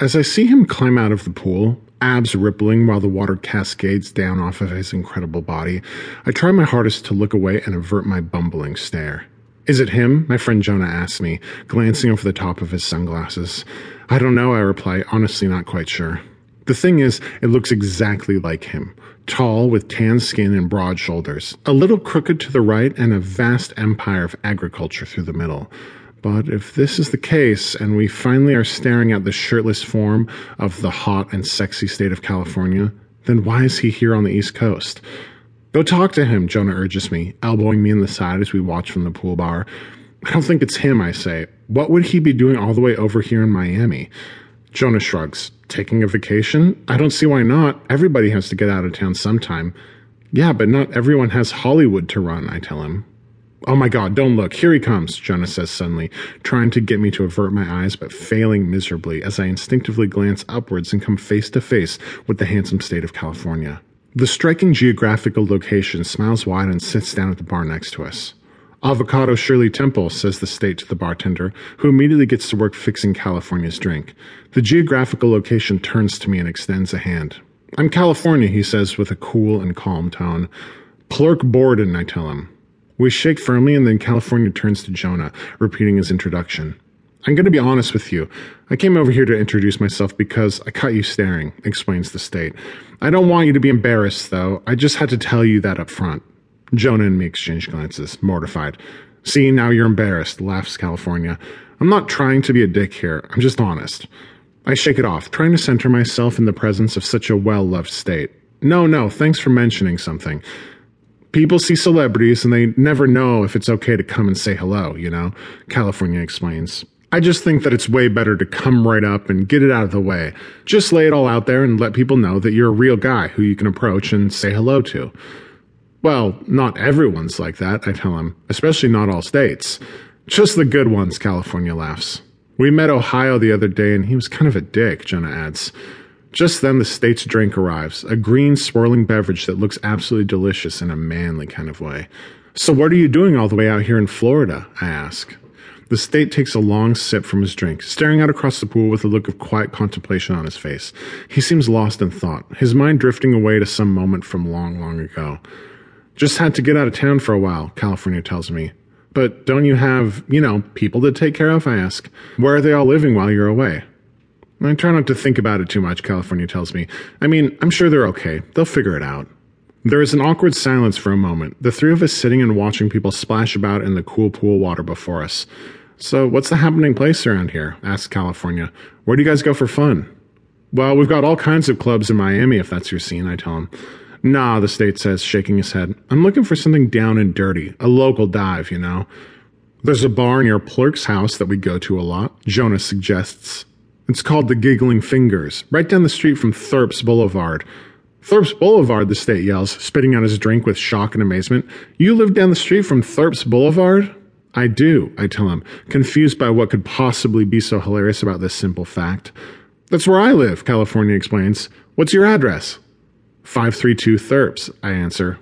As I see him climb out of the pool, abs rippling while the water cascades down off of his incredible body, I try my hardest to look away and avert my bumbling stare. Is it him? My friend Jonah asks me, glancing over the top of his sunglasses. I don't know, I reply, honestly not quite sure. The thing is, it looks exactly like him. Tall, with tan skin and broad shoulders, a little crooked to the right, and a vast empire of agriculture through the middle. But if this is the case, and we finally are staring at the shirtless form of the hot and sexy state of California, then why is he here on the East Coast? Go talk to him, Jonah urges me, elbowing me in the side as we watch from the pool bar. I don't think it's him, I say. What would he be doing all the way over here in Miami? Jonah shrugs. Taking a vacation? I don't see why not. Everybody has to get out of town sometime. Yeah, but not everyone has Hollywood to run, I tell him. Oh my god, don't look. Here he comes, Jonah says suddenly, trying to get me to avert my eyes, but failing miserably as I instinctively glance upwards and come face to face with the handsome state of California. The striking geographical location smiles wide and sits down at the bar next to us. Avocado Shirley Temple, says the state to the bartender, who immediately gets to work fixing California's drink. The geographical location turns to me and extends a hand. I'm California, he says with a cool and calm tone. Plurk Borden, I tell him. We shake firmly, and then California turns to Jonah, repeating his introduction. I'm going to be honest with you. I came over here to introduce myself because I caught you staring, explains the state. I don't want you to be embarrassed, though. I just had to tell you that up front. Jonah and me exchange glances, mortified. See, now you're embarrassed, laughs California. I'm not trying to be a dick here. I'm just honest. I shake it off, trying to center myself in the presence of such a well loved state. No, no, thanks for mentioning something people see celebrities and they never know if it's okay to come and say hello, you know? California explains. I just think that it's way better to come right up and get it out of the way. Just lay it all out there and let people know that you're a real guy who you can approach and say hello to. Well, not everyone's like that, I tell him, especially not all states. Just the good ones, California laughs. We met Ohio the other day and he was kind of a dick, Jonah adds. Just then, the state's drink arrives a green, swirling beverage that looks absolutely delicious in a manly kind of way. So, what are you doing all the way out here in Florida? I ask. The state takes a long sip from his drink, staring out across the pool with a look of quiet contemplation on his face. He seems lost in thought, his mind drifting away to some moment from long, long ago. Just had to get out of town for a while, California tells me. But don't you have, you know, people to take care of? I ask. Where are they all living while you're away? I try not to think about it too much, California tells me. I mean, I'm sure they're okay. They'll figure it out. There is an awkward silence for a moment, the three of us sitting and watching people splash about in the cool pool water before us. So, what's the happening place around here? asks California. Where do you guys go for fun? Well, we've got all kinds of clubs in Miami if that's your scene, I tell him. Nah, the state says, shaking his head. I'm looking for something down and dirty, a local dive, you know. There's a bar near Plurk's house that we go to a lot, Jonah suggests. It's called the Giggling Fingers, right down the street from Thurps Boulevard. Thurps Boulevard, the state yells, spitting out his drink with shock and amazement. You live down the street from Thurps Boulevard? I do, I tell him, confused by what could possibly be so hilarious about this simple fact. That's where I live, California explains. What's your address? 532 Thurps, I answer.